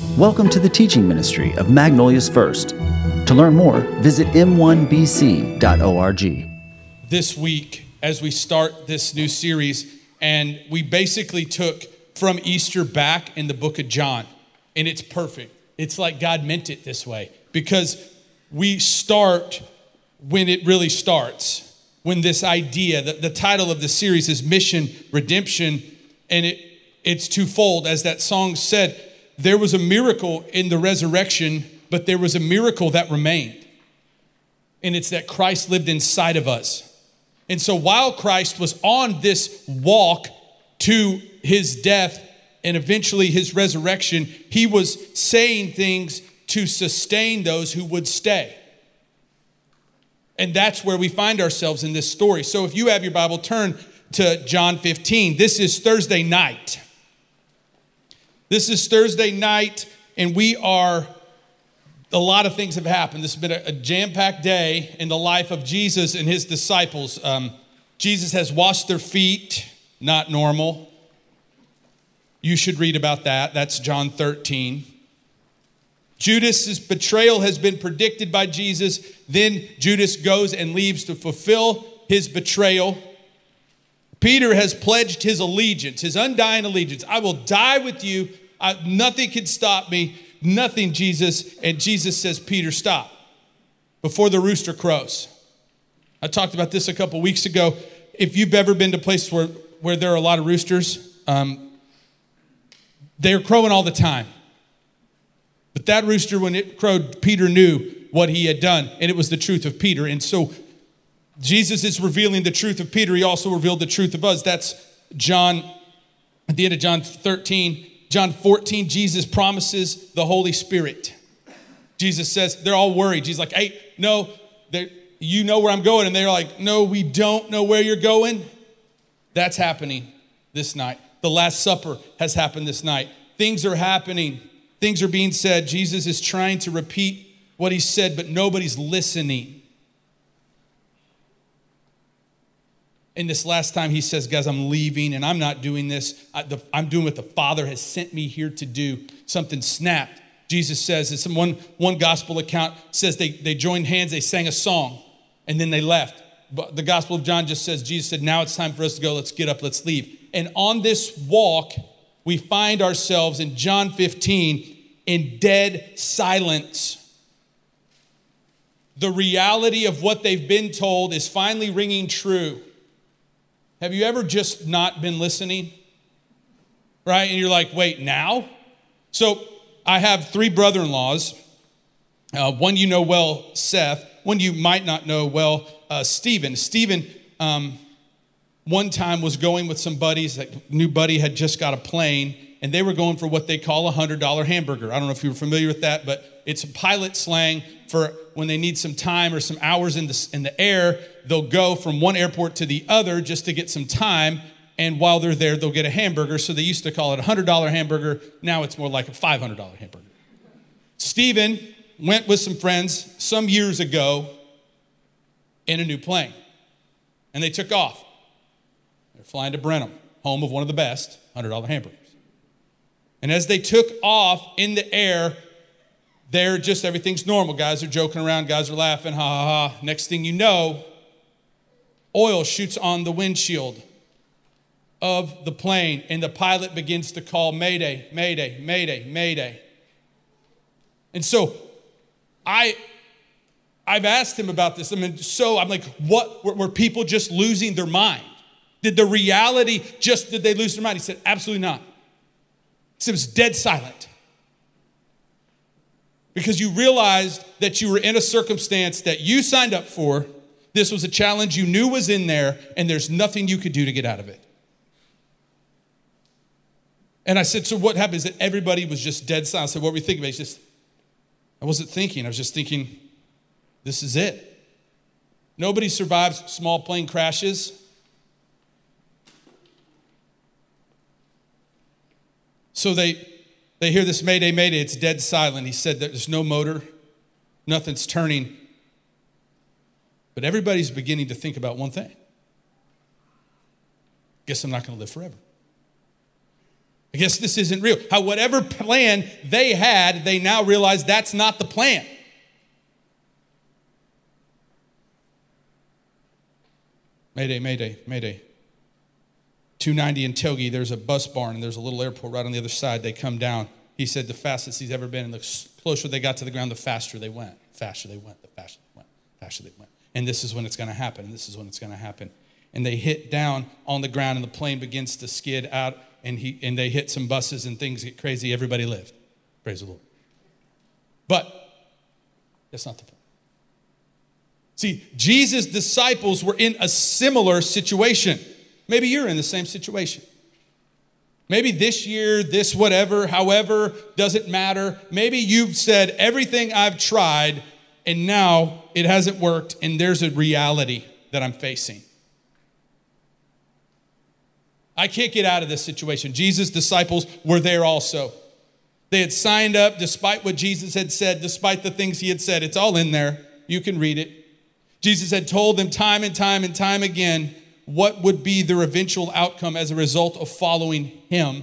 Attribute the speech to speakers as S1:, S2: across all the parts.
S1: Welcome to the teaching ministry of Magnolia's First. To learn more, visit m1bc.org.
S2: this week as we start this new series. And we basically took from Easter back in the book of John. And it's perfect. It's like God meant it this way because we start when it really starts. When this idea, the, the title of the series is Mission Redemption, and it, it's twofold. As that song said, there was a miracle in the resurrection, but there was a miracle that remained. And it's that Christ lived inside of us. And so while Christ was on this walk to his death and eventually his resurrection, he was saying things to sustain those who would stay. And that's where we find ourselves in this story. So if you have your Bible, turn to John 15. This is Thursday night. This is Thursday night, and we are, a lot of things have happened. This has been a, a jam packed day in the life of Jesus and his disciples. Um, Jesus has washed their feet, not normal. You should read about that. That's John 13. Judas's betrayal has been predicted by Jesus. Then Judas goes and leaves to fulfill his betrayal. Peter has pledged his allegiance, his undying allegiance. I will die with you. I, nothing can stop me. Nothing, Jesus. And Jesus says, Peter, stop before the rooster crows. I talked about this a couple weeks ago. If you've ever been to places where, where there are a lot of roosters, um, they're crowing all the time. But that rooster, when it crowed, Peter knew what he had done, and it was the truth of Peter. And so Jesus is revealing the truth of Peter. He also revealed the truth of us. That's John, at the end of John 13. John 14, Jesus promises the Holy Spirit. Jesus says, they're all worried. He's like, hey, no, you know where I'm going. And they're like, no, we don't know where you're going. That's happening this night. The Last Supper has happened this night. Things are happening Things are being said. Jesus is trying to repeat what he said, but nobody's listening. And this last time he says, Guys, I'm leaving and I'm not doing this. I'm doing what the Father has sent me here to do. Something snapped. Jesus says, it's one, one gospel account says they, they joined hands, they sang a song, and then they left. But the Gospel of John just says, Jesus said, Now it's time for us to go. Let's get up, let's leave. And on this walk, we find ourselves in John 15 in dead silence. The reality of what they've been told is finally ringing true. Have you ever just not been listening? Right? And you're like, wait, now? So I have three brother in laws. Uh, one you know well, Seth. One you might not know well, uh, Stephen. Stephen, um, one time was going with some buddies. That new buddy had just got a plane, and they were going for what they call a hundred dollar hamburger. I don't know if you're familiar with that, but it's pilot slang for when they need some time or some hours in the in the air. They'll go from one airport to the other just to get some time. And while they're there, they'll get a hamburger. So they used to call it a hundred dollar hamburger. Now it's more like a five hundred dollar hamburger. Stephen went with some friends some years ago in a new plane, and they took off. They're flying to Brenham, home of one of the best $100 hamburgers. And as they took off in the air, they're just everything's normal. Guys are joking around, guys are laughing, ha ha ha. Next thing you know, oil shoots on the windshield of the plane, and the pilot begins to call Mayday, Mayday, Mayday, Mayday. And so I I've asked him about this. I mean, so I'm like, what were, were people just losing their mind? Did the reality just, did they lose their mind? He said, absolutely not. He said, it was dead silent. Because you realized that you were in a circumstance that you signed up for. This was a challenge you knew was in there, and there's nothing you could do to get out of it. And I said, So what happened is that everybody was just dead silent. I said, What were you thinking about? He just, I wasn't thinking. I was just thinking, This is it. Nobody survives small plane crashes. So they, they hear this Mayday, Mayday. It's dead silent. He said there's no motor, nothing's turning. But everybody's beginning to think about one thing. Guess I'm not going to live forever. I guess this isn't real. How, whatever plan they had, they now realize that's not the plan. Mayday, Mayday, Mayday. 290 in Togi, there's a bus barn and there's a little airport right on the other side. They come down. He said the fastest he's ever been, and the closer they got to the ground, the faster they went. Faster they went, the faster they went, faster they went. And this is when it's going to happen, and this is when it's going to happen. And they hit down on the ground, and the plane begins to skid out, and, he, and they hit some buses, and things get crazy. Everybody lived. Praise the Lord. But that's not the point. See, Jesus' disciples were in a similar situation. Maybe you're in the same situation. Maybe this year, this whatever, however, doesn't matter. Maybe you've said everything I've tried and now it hasn't worked and there's a reality that I'm facing. I can't get out of this situation. Jesus' disciples were there also. They had signed up despite what Jesus had said, despite the things he had said. It's all in there. You can read it. Jesus had told them time and time and time again what would be their eventual outcome as a result of following him.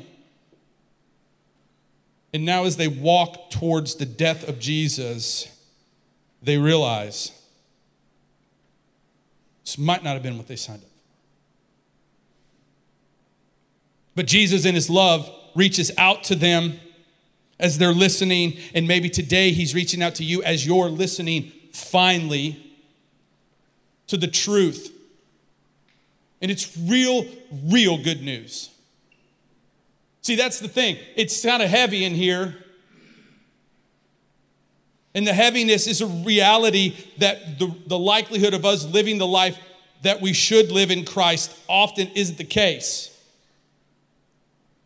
S2: And now, as they walk towards the death of Jesus, they realize this might not have been what they signed up for. But Jesus, in his love, reaches out to them as they're listening. And maybe today he's reaching out to you as you're listening finally to the truth. And it's real, real good news. See, that's the thing. It's kind of heavy in here. And the heaviness is a reality that the, the likelihood of us living the life that we should live in Christ often isn't the case.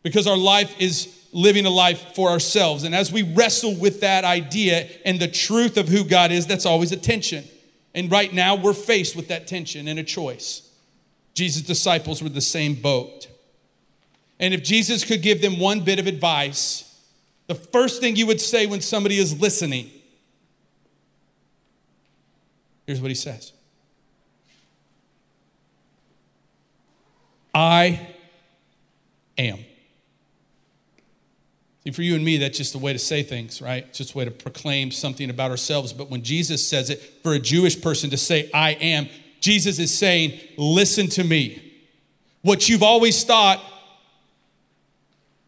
S2: Because our life is living a life for ourselves. And as we wrestle with that idea and the truth of who God is, that's always a tension. And right now, we're faced with that tension and a choice. Jesus' disciples were the same boat. And if Jesus could give them one bit of advice, the first thing you would say when somebody is listening, here's what he says I am. See, for you and me, that's just a way to say things, right? It's just a way to proclaim something about ourselves. But when Jesus says it, for a Jewish person to say, I am, Jesus is saying, listen to me. What you've always thought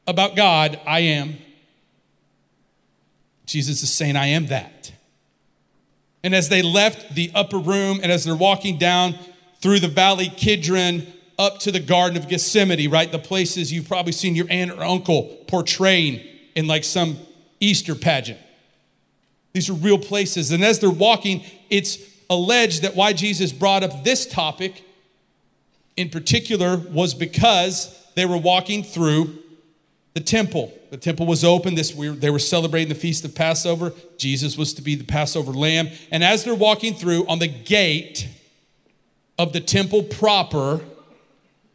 S2: about God, I am. Jesus is saying, I am that. And as they left the upper room and as they're walking down through the valley Kidron up to the Garden of Gethsemane, right? The places you've probably seen your aunt or uncle portraying in like some Easter pageant. These are real places. And as they're walking, it's alleged that why Jesus brought up this topic in particular was because they were walking through the temple. The temple was open. This they were celebrating the feast of Passover. Jesus was to be the Passover lamb. And as they're walking through, on the gate of the temple proper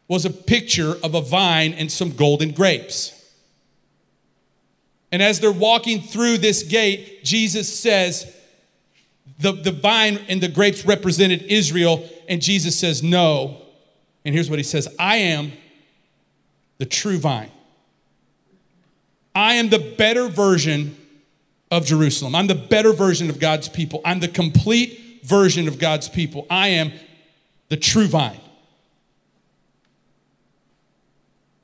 S2: was a picture of a vine and some golden grapes. And as they're walking through this gate, Jesus says, the, the vine and the grapes represented Israel, and Jesus says, No. And here's what he says I am the true vine. I am the better version of Jerusalem. I'm the better version of God's people. I'm the complete version of God's people. I am the true vine.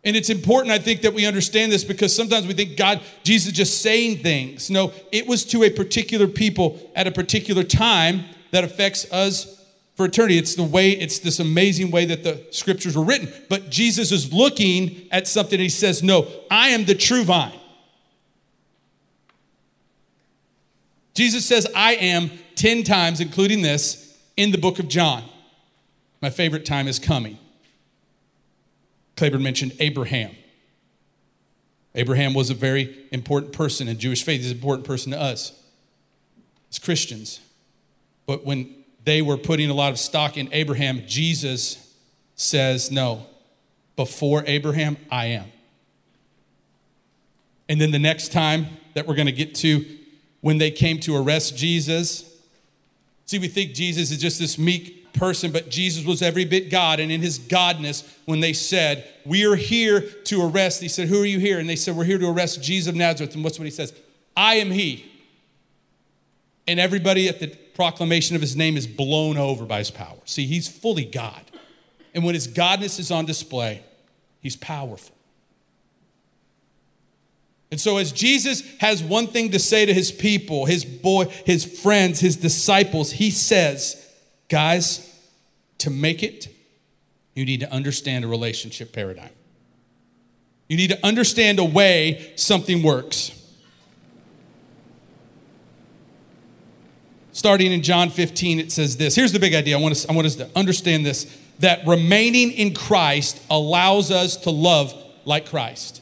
S2: And it's important, I think, that we understand this because sometimes we think God, Jesus just saying things. No, it was to a particular people at a particular time that affects us for eternity. It's the way, it's this amazing way that the scriptures were written. But Jesus is looking at something and he says, No, I am the true vine. Jesus says, I am 10 times, including this, in the book of John. My favorite time is coming. Claiborne mentioned Abraham. Abraham was a very important person in Jewish faith. He's an important person to us as Christians. But when they were putting a lot of stock in Abraham, Jesus says, No, before Abraham, I am. And then the next time that we're going to get to, when they came to arrest Jesus, see, we think Jesus is just this meek person, but Jesus was every bit God. And in his godness, when they said, We are here to arrest, he said, Who are you here? And they said, We're here to arrest Jesus of Nazareth. And what's what he says? I am he. And everybody at the proclamation of his name is blown over by his power. See, he's fully God. And when his godness is on display, he's powerful. And so, as Jesus has one thing to say to his people, his boy, his friends, his disciples, he says, Guys, to make it, you need to understand a relationship paradigm. You need to understand a way something works. Starting in John 15, it says this. Here's the big idea. I want, us, I want us to understand this that remaining in Christ allows us to love like Christ.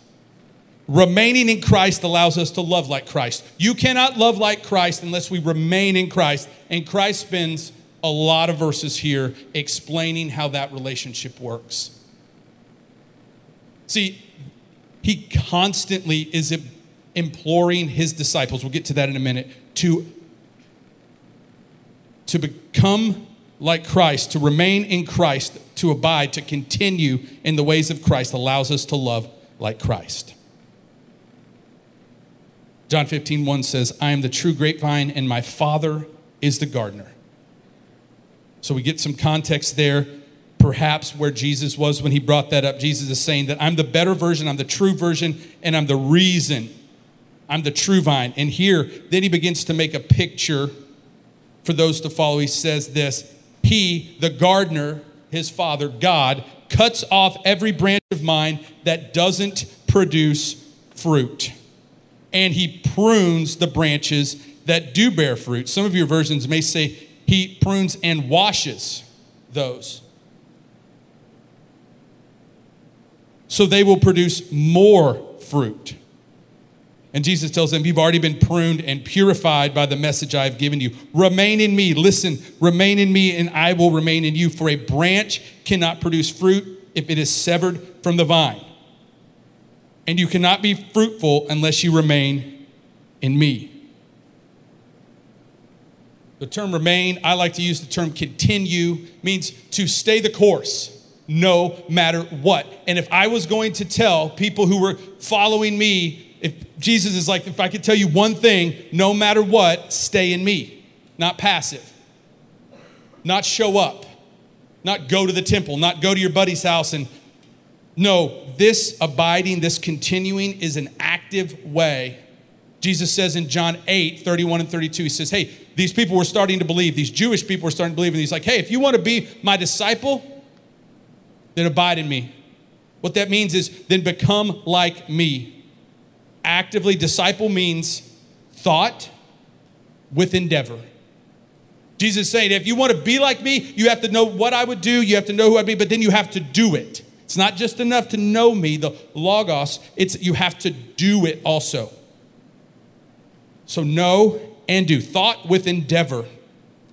S2: Remaining in Christ allows us to love like Christ. You cannot love like Christ unless we remain in Christ. And Christ spends a lot of verses here explaining how that relationship works. See, he constantly is imploring his disciples, we'll get to that in a minute, to, to become like Christ, to remain in Christ, to abide, to continue in the ways of Christ allows us to love like Christ. John 15, 1 says, I am the true grapevine, and my Father is the gardener. So we get some context there, perhaps where Jesus was when he brought that up. Jesus is saying that I'm the better version, I'm the true version, and I'm the reason. I'm the true vine. And here, then he begins to make a picture for those to follow. He says this He, the gardener, his father, God, cuts off every branch of mine that doesn't produce fruit and he prunes the branches that do bear fruit. Some of your versions may say he prunes and washes those. So they will produce more fruit. And Jesus tells them, You've already been pruned and purified by the message I have given you. Remain in me. Listen, remain in me, and I will remain in you. For a branch cannot produce fruit if it is severed from the vine and you cannot be fruitful unless you remain in me. The term remain, I like to use the term continue, means to stay the course no matter what. And if I was going to tell people who were following me, if Jesus is like, if I could tell you one thing, no matter what, stay in me, not passive, not show up, not go to the temple, not go to your buddy's house and no, this abiding, this continuing is an active way. Jesus says in John 8, 31 and 32, he says, Hey, these people were starting to believe, these Jewish people were starting to believe, and he's like, Hey, if you want to be my disciple, then abide in me. What that means is then become like me. Actively, disciple means thought with endeavor. Jesus saying, if you want to be like me, you have to know what I would do, you have to know who I'd be, but then you have to do it. It's not just enough to know me, the logos, it's you have to do it also. So know and do. Thought with endeavor.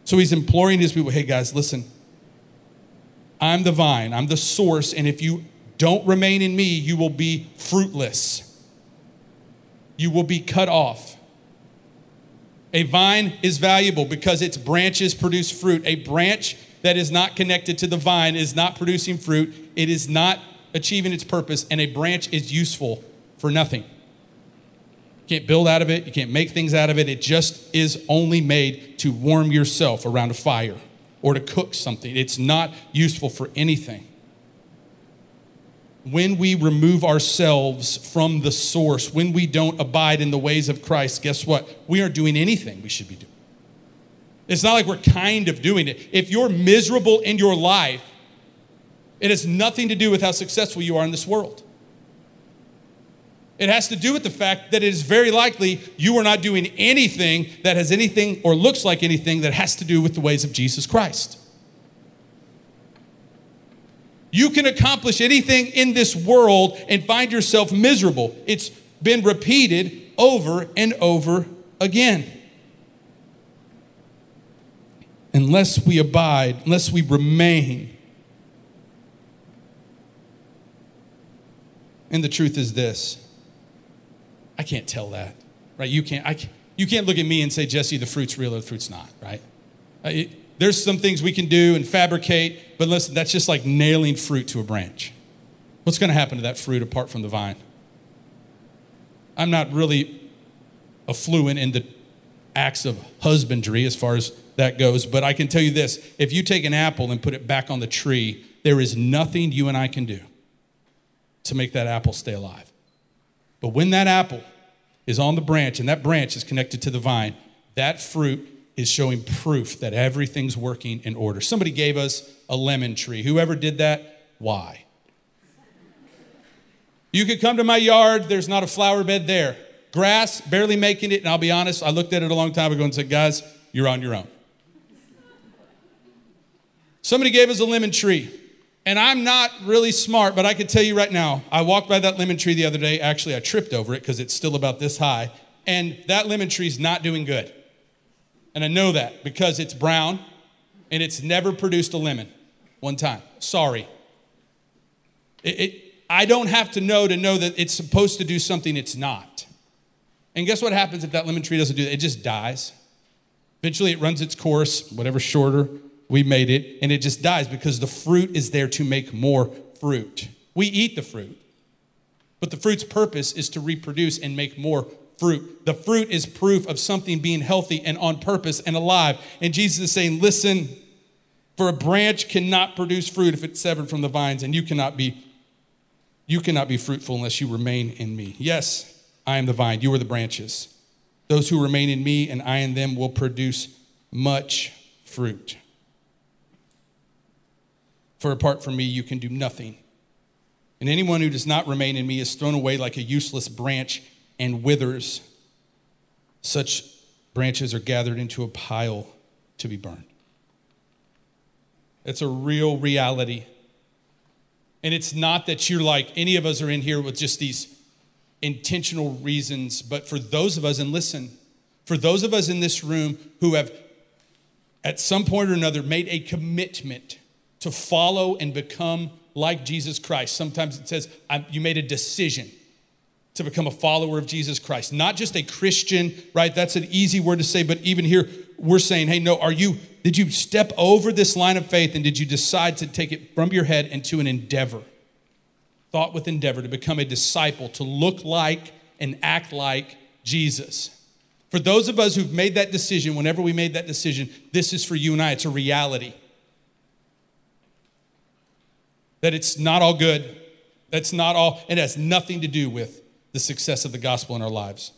S2: So he's imploring his people, hey guys, listen. I'm the vine, I'm the source, and if you don't remain in me, you will be fruitless. You will be cut off. A vine is valuable because its branches produce fruit. A branch that is not connected to the vine is not producing fruit, it is not achieving its purpose, and a branch is useful for nothing. You can't build out of it, you can't make things out of it. It just is only made to warm yourself around a fire or to cook something. It's not useful for anything. When we remove ourselves from the source, when we don't abide in the ways of Christ, guess what? We aren't doing anything we should be doing. It's not like we're kind of doing it. If you're miserable in your life, it has nothing to do with how successful you are in this world. It has to do with the fact that it is very likely you are not doing anything that has anything or looks like anything that has to do with the ways of Jesus Christ. You can accomplish anything in this world and find yourself miserable. It's been repeated over and over again unless we abide, unless we remain. And the truth is this I can't tell that, right? You can't, I, you can't look at me and say, Jesse, the fruit's real or the fruit's not, right? It, There's some things we can do and fabricate, but listen, that's just like nailing fruit to a branch. What's going to happen to that fruit apart from the vine? I'm not really affluent in the acts of husbandry as far as that goes, but I can tell you this if you take an apple and put it back on the tree, there is nothing you and I can do to make that apple stay alive. But when that apple is on the branch and that branch is connected to the vine, that fruit is showing proof that everything's working in order. Somebody gave us a lemon tree. Whoever did that, why? You could come to my yard, there's not a flower bed there. Grass, barely making it, and I'll be honest, I looked at it a long time ago and said, guys, you're on your own. Somebody gave us a lemon tree. And I'm not really smart, but I can tell you right now, I walked by that lemon tree the other day. Actually, I tripped over it because it's still about this high. And that lemon tree is not doing good. And I know that because it's brown and it's never produced a lemon one time. Sorry. It, it, I don't have to know to know that it's supposed to do something it's not. And guess what happens if that lemon tree doesn't do that? It just dies. Eventually, it runs its course, whatever shorter, we made it, and it just dies because the fruit is there to make more fruit. We eat the fruit, but the fruit's purpose is to reproduce and make more fruit. The fruit is proof of something being healthy and on purpose and alive. And Jesus is saying, Listen, for a branch cannot produce fruit if it's severed from the vines, and you cannot be you cannot be fruitful unless you remain in me. Yes, I am the vine, you are the branches. Those who remain in me and I in them will produce much fruit. For apart from me, you can do nothing. And anyone who does not remain in me is thrown away like a useless branch and withers. Such branches are gathered into a pile to be burned. It's a real reality and it's not that you're like any of us are in here with just these intentional reasons, but for those of us, and listen, for those of us in this room who have at some point or another made a commitment to follow and become like Jesus Christ. Sometimes it says you made a decision to become a follower of Jesus Christ, not just a Christian, right? That's an easy word to say, but even here we're saying, hey, no, are you, did you step over this line of faith and did you decide to take it from your head into an endeavor? Thought with endeavor to become a disciple, to look like and act like Jesus. For those of us who've made that decision, whenever we made that decision, this is for you and I. It's a reality. That it's not all good. That's not all, it has nothing to do with the success of the gospel in our lives.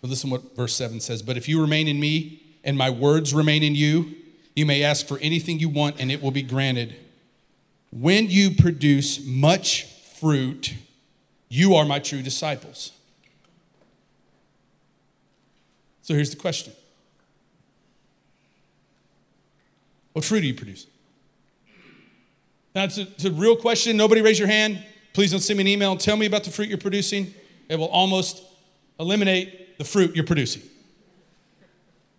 S2: But listen what verse 7 says. But if you remain in me and my words remain in you, you may ask for anything you want and it will be granted. When you produce much fruit, you are my true disciples. So here's the question What fruit do you produce? That's a, it's a real question. Nobody raise your hand. Please don't send me an email and tell me about the fruit you're producing. It will almost eliminate the fruit you're producing.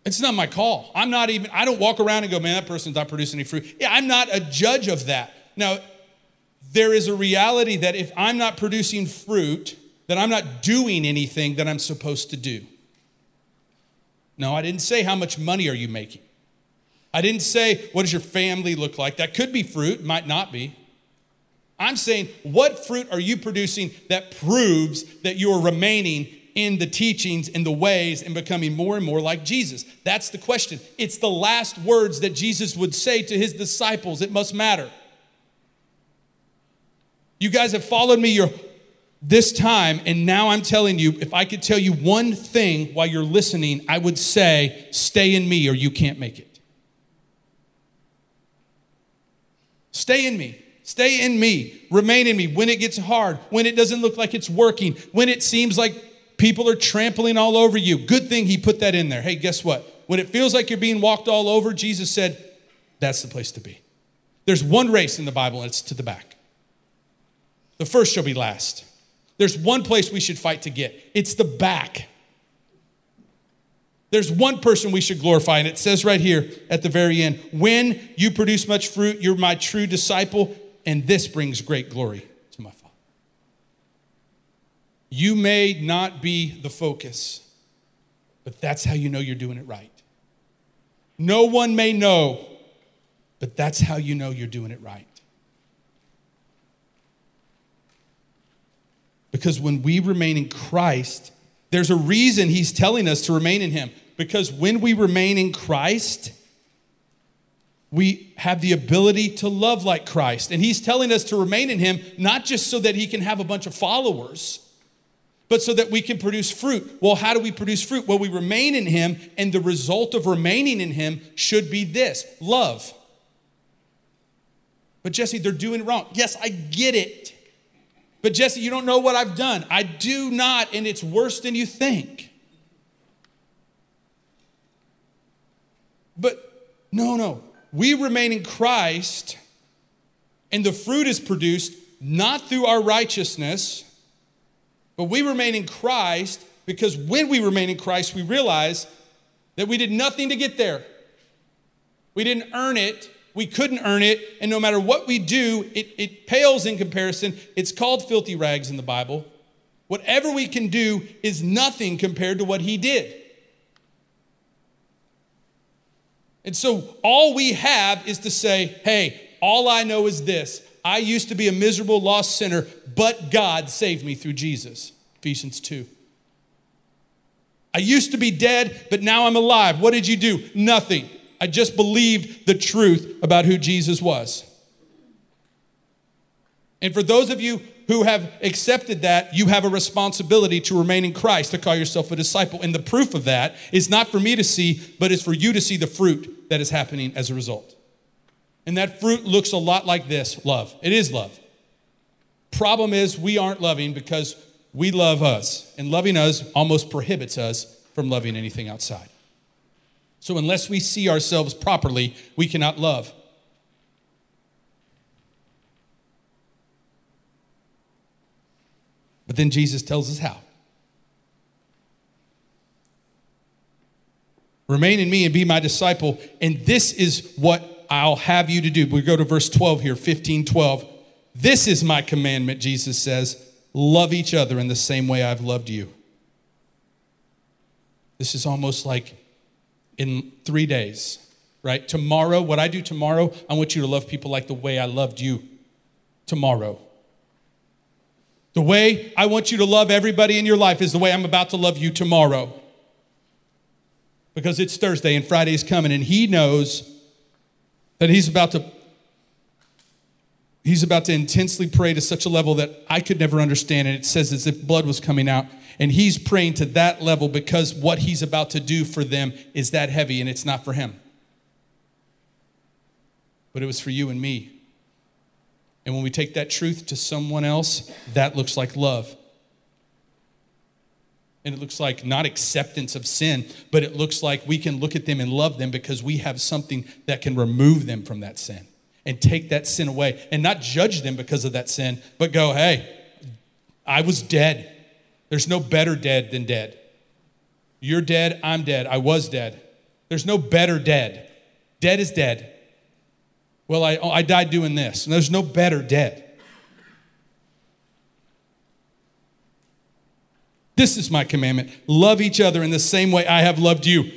S2: It's not my call. I'm not even, I don't walk around and go, man, that person's not producing any fruit. Yeah, I'm not a judge of that. Now, there is a reality that if I'm not producing fruit, that I'm not doing anything that I'm supposed to do. No, I didn't say how much money are you making. I didn't say what does your family look like. That could be fruit, might not be. I'm saying, what fruit are you producing that proves that you're remaining in the teachings, in the ways, and becoming more and more like Jesus? That's the question. It's the last words that Jesus would say to his disciples. It must matter. You guys have followed me your this time, and now I'm telling you, if I could tell you one thing while you're listening, I would say, stay in me or you can't make it. Stay in me. Stay in me, remain in me when it gets hard, when it doesn't look like it's working, when it seems like people are trampling all over you. Good thing he put that in there. Hey, guess what? When it feels like you're being walked all over, Jesus said, that's the place to be. There's one race in the Bible, and it's to the back. The first shall be last. There's one place we should fight to get it's the back. There's one person we should glorify, and it says right here at the very end when you produce much fruit, you're my true disciple, and this brings great glory to my Father. You may not be the focus, but that's how you know you're doing it right. no one may know, but that's how you know you're doing it right. Because when we remain in Christ, there's a reason he's telling us to remain in him. Because when we remain in Christ, we have the ability to love like Christ. And he's telling us to remain in him, not just so that he can have a bunch of followers, but so that we can produce fruit. Well, how do we produce fruit? Well, we remain in him, and the result of remaining in him should be this love. But Jesse, they're doing it wrong. Yes, I get it. But Jesse, you don't know what I've done. I do not, and it's worse than you think. But no, no. We remain in Christ, and the fruit is produced not through our righteousness, but we remain in Christ because when we remain in Christ, we realize that we did nothing to get there. We didn't earn it, we couldn't earn it, and no matter what we do, it, it pales in comparison. It's called filthy rags in the Bible. Whatever we can do is nothing compared to what he did. And so all we have is to say, hey, all I know is this I used to be a miserable, lost sinner, but God saved me through Jesus. Ephesians 2. I used to be dead, but now I'm alive. What did you do? Nothing. I just believed the truth about who Jesus was. And for those of you who have accepted that, you have a responsibility to remain in Christ, to call yourself a disciple. And the proof of that is not for me to see, but is for you to see the fruit that is happening as a result. And that fruit looks a lot like this love. It is love. Problem is, we aren't loving because we love us. And loving us almost prohibits us from loving anything outside. So, unless we see ourselves properly, we cannot love. But then Jesus tells us how. Remain in me and be my disciple, and this is what I'll have you to do. We go to verse 12 here, 15, 12. This is my commandment, Jesus says love each other in the same way I've loved you. This is almost like in three days, right? Tomorrow, what I do tomorrow, I want you to love people like the way I loved you tomorrow. The way I want you to love everybody in your life is the way I'm about to love you tomorrow. Because it's Thursday and Friday's coming, and he knows that he's about to he's about to intensely pray to such a level that I could never understand. And it says as if blood was coming out. And he's praying to that level because what he's about to do for them is that heavy and it's not for him. But it was for you and me. And when we take that truth to someone else, that looks like love. And it looks like not acceptance of sin, but it looks like we can look at them and love them because we have something that can remove them from that sin and take that sin away and not judge them because of that sin, but go, hey, I was dead. There's no better dead than dead. You're dead, I'm dead, I was dead. There's no better dead. Dead is dead. Well, I, I died doing this. And there's no better dead. This is my commandment love each other in the same way I have loved you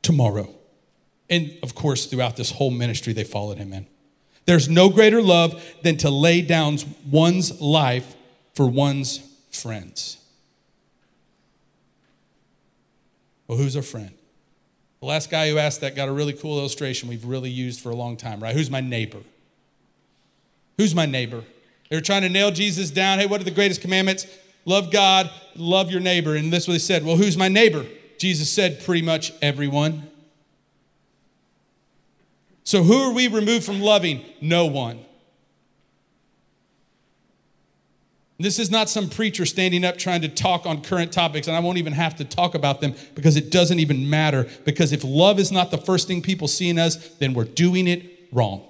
S2: tomorrow. And of course, throughout this whole ministry, they followed him in. There's no greater love than to lay down one's life for one's friends. Well, who's a friend? The last guy who asked that got a really cool illustration we've really used for a long time, right? Who's my neighbor? Who's my neighbor? They were trying to nail Jesus down. Hey, what are the greatest commandments? Love God, love your neighbor. And this is what they said. Well, who's my neighbor? Jesus said pretty much everyone. So who are we removed from loving? No one. This is not some preacher standing up trying to talk on current topics, and I won't even have to talk about them because it doesn't even matter. Because if love is not the first thing people see in us, then we're doing it wrong.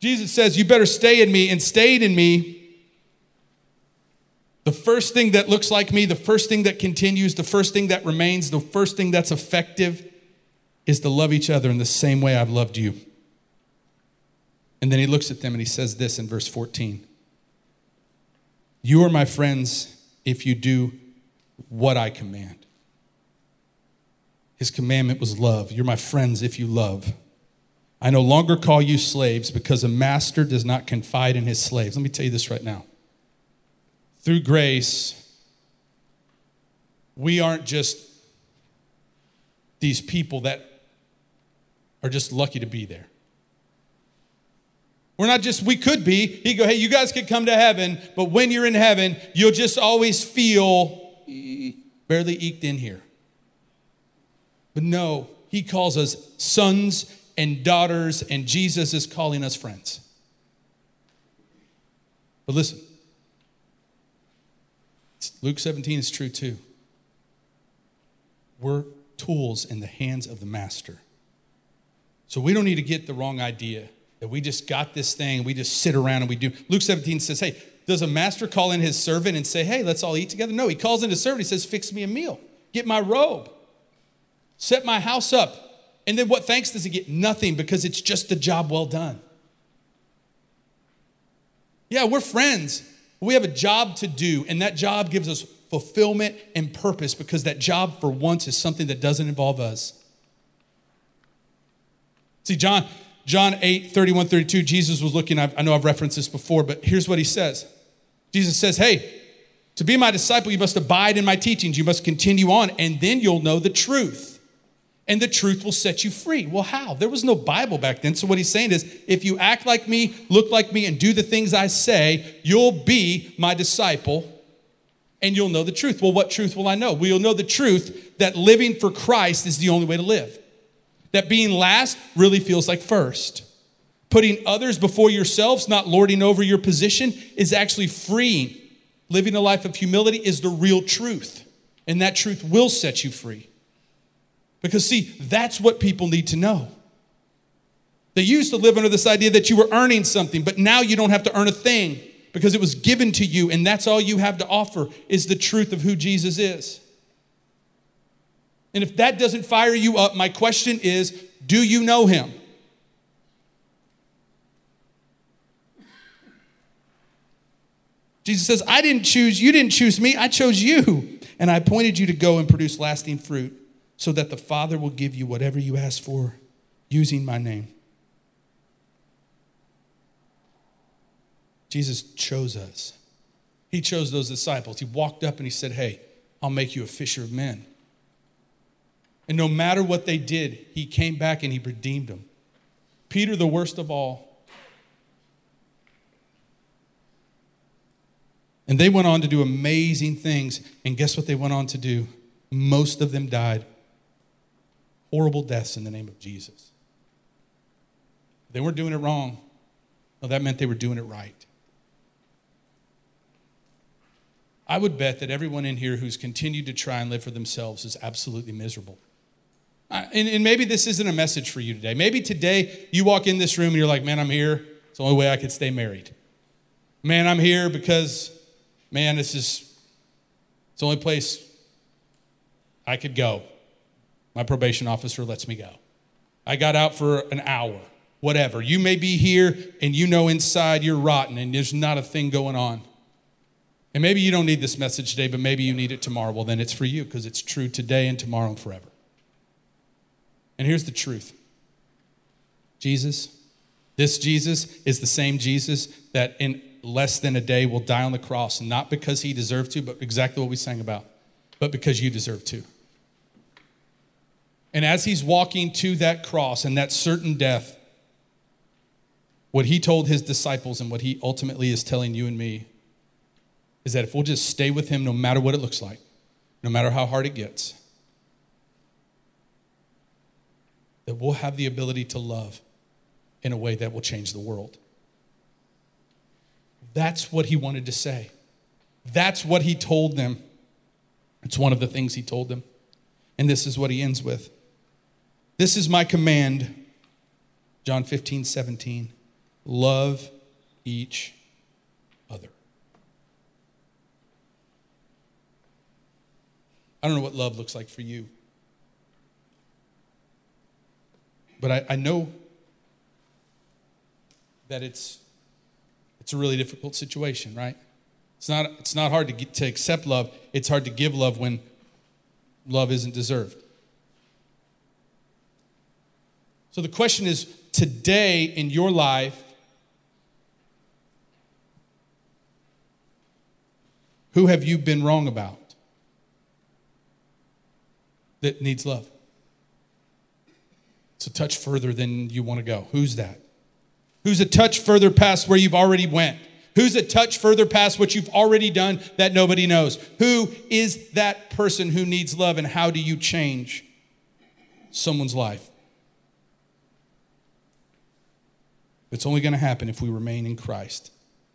S2: Jesus says, You better stay in me and stayed in me. The first thing that looks like me, the first thing that continues, the first thing that remains, the first thing that's effective is to love each other in the same way I've loved you. And then he looks at them and he says this in verse 14 You are my friends if you do what I command. His commandment was love. You're my friends if you love. I no longer call you slaves because a master does not confide in his slaves. Let me tell you this right now. Through grace, we aren't just these people that are just lucky to be there. We're not just, we could be. He go, hey, you guys could come to heaven, but when you're in heaven, you'll just always feel barely eked in here. But no, he calls us sons and daughters, and Jesus is calling us friends. But listen, Luke 17 is true too. We're tools in the hands of the master. So we don't need to get the wrong idea that we just got this thing, we just sit around and we do. Luke 17 says, Hey, does a master call in his servant and say, Hey, let's all eat together? No, he calls in his servant, he says, Fix me a meal, get my robe, set my house up. And then what thanks does he get? Nothing because it's just a job well done. Yeah, we're friends. We have a job to do, and that job gives us fulfillment and purpose because that job for once is something that doesn't involve us. See, John, John 8, 31, 32, Jesus was looking, I know I've referenced this before, but here's what he says. Jesus says, Hey, to be my disciple, you must abide in my teachings. You must continue on, and then you'll know the truth. And the truth will set you free. Well, how? There was no Bible back then. So, what he's saying is if you act like me, look like me, and do the things I say, you'll be my disciple and you'll know the truth. Well, what truth will I know? Well, you'll know the truth that living for Christ is the only way to live that being last really feels like first. Putting others before yourselves, not lording over your position, is actually freeing. Living a life of humility is the real truth, and that truth will set you free. Because, see, that's what people need to know. They used to live under this idea that you were earning something, but now you don't have to earn a thing because it was given to you, and that's all you have to offer is the truth of who Jesus is. And if that doesn't fire you up, my question is do you know him? Jesus says, I didn't choose, you didn't choose me, I chose you. And I appointed you to go and produce lasting fruit so that the Father will give you whatever you ask for using my name. Jesus chose us. He chose those disciples. He walked up and he said, Hey, I'll make you a fisher of men. And no matter what they did, he came back and he redeemed them. Peter, the worst of all. And they went on to do amazing things. And guess what they went on to do? Most of them died horrible deaths in the name of Jesus. They weren't doing it wrong. No, that meant they were doing it right. I would bet that everyone in here who's continued to try and live for themselves is absolutely miserable. And, and maybe this isn't a message for you today. Maybe today you walk in this room and you're like, man, I'm here. It's the only way I could stay married. Man, I'm here because, man, this is it's the only place I could go. My probation officer lets me go. I got out for an hour, whatever. You may be here and you know inside you're rotten and there's not a thing going on. And maybe you don't need this message today, but maybe you need it tomorrow. Well, then it's for you because it's true today and tomorrow and forever. And here's the truth Jesus, this Jesus is the same Jesus that in less than a day will die on the cross, not because he deserved to, but exactly what we sang about, but because you deserve to. And as he's walking to that cross and that certain death, what he told his disciples and what he ultimately is telling you and me is that if we'll just stay with him no matter what it looks like, no matter how hard it gets, that we'll have the ability to love in a way that will change the world. That's what he wanted to say. That's what he told them. It's one of the things he told them. And this is what he ends with This is my command, John 15, 17. Love each other. I don't know what love looks like for you. But I, I know that it's, it's a really difficult situation, right? It's not, it's not hard to, get, to accept love, it's hard to give love when love isn't deserved. So the question is today in your life, who have you been wrong about that needs love? It's a touch further than you want to go. Who's that? Who's a touch further past where you've already went? Who's a touch further past what you've already done that nobody knows? Who is that person who needs love and how do you change someone's life? It's only going to happen if we remain in Christ.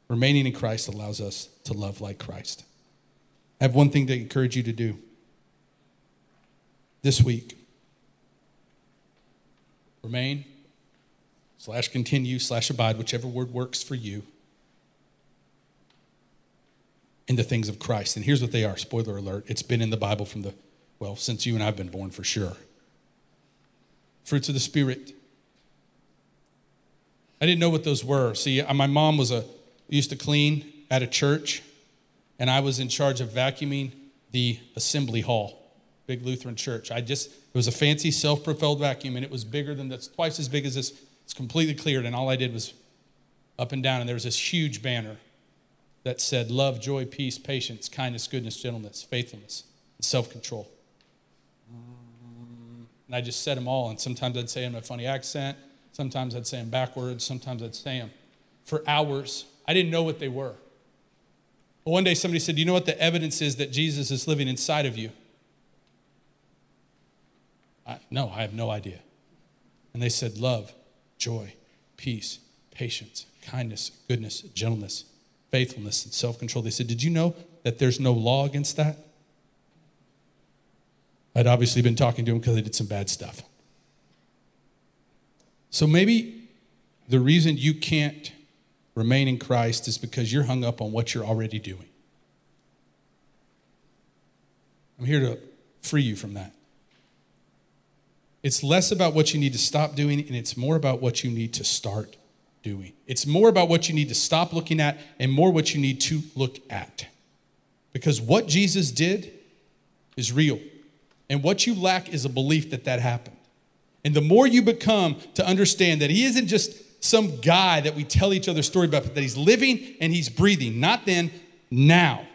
S2: Remaining in Christ allows us to love like Christ. I have one thing to encourage you to do this week remain slash continue slash abide, whichever word works for you, in the things of Christ. And here's what they are spoiler alert it's been in the Bible from the, well, since you and I've been born for sure. Fruits of the Spirit. I didn't know what those were. See, my mom was a used to clean at a church, and I was in charge of vacuuming the assembly hall, big Lutheran church. I just it was a fancy self-propelled vacuum, and it was bigger than that's twice as big as this it's completely cleared, and all I did was up and down, and there was this huge banner that said love, joy, peace, patience, kindness, goodness, gentleness, faithfulness, and self control. And I just said them all, and sometimes I'd say them in a funny accent, sometimes I'd say them backwards, sometimes I'd say them for hours. I didn't know what they were. But one day somebody said, you know what the evidence is that Jesus is living inside of you? I, no, I have no idea. And they said, Love, joy, peace, patience, kindness, goodness, gentleness, faithfulness, and self control. They said, Did you know that there's no law against that? I'd obviously been talking to him because I did some bad stuff. So maybe the reason you can't remain in Christ is because you're hung up on what you're already doing. I'm here to free you from that. It's less about what you need to stop doing, and it's more about what you need to start doing. It's more about what you need to stop looking at and more what you need to look at. Because what Jesus did is real. And what you lack is a belief that that happened. And the more you become to understand that He isn't just some guy that we tell each other story about, but that He's living and He's breathing, not then, now.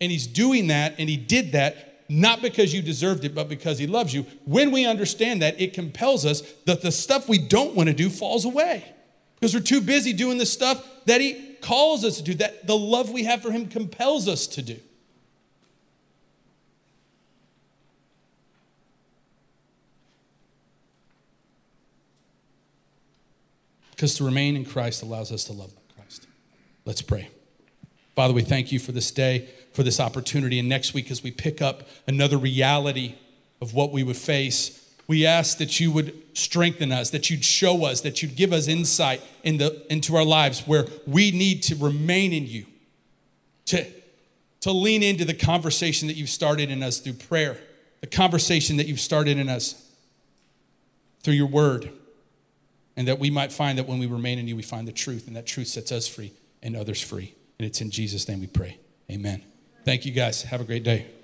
S2: And He's doing that, and He did that not because you deserved it, but because He loves you. When we understand that, it compels us that the stuff we don't want to do falls away because we're too busy doing the stuff that He calls us to do, that the love we have for Him compels us to do. Because to remain in Christ allows us to love Christ. Let's pray. Father, we thank you for this day, for this opportunity. And next week, as we pick up another reality of what we would face, we ask that you would strengthen us, that you'd show us, that you'd give us insight in the, into our lives where we need to remain in you, to, to lean into the conversation that you've started in us through prayer, the conversation that you've started in us through your word, and that we might find that when we remain in you, we find the truth, and that truth sets us free and others free. And it's in Jesus' name we pray. Amen. Thank you guys. Have a great day.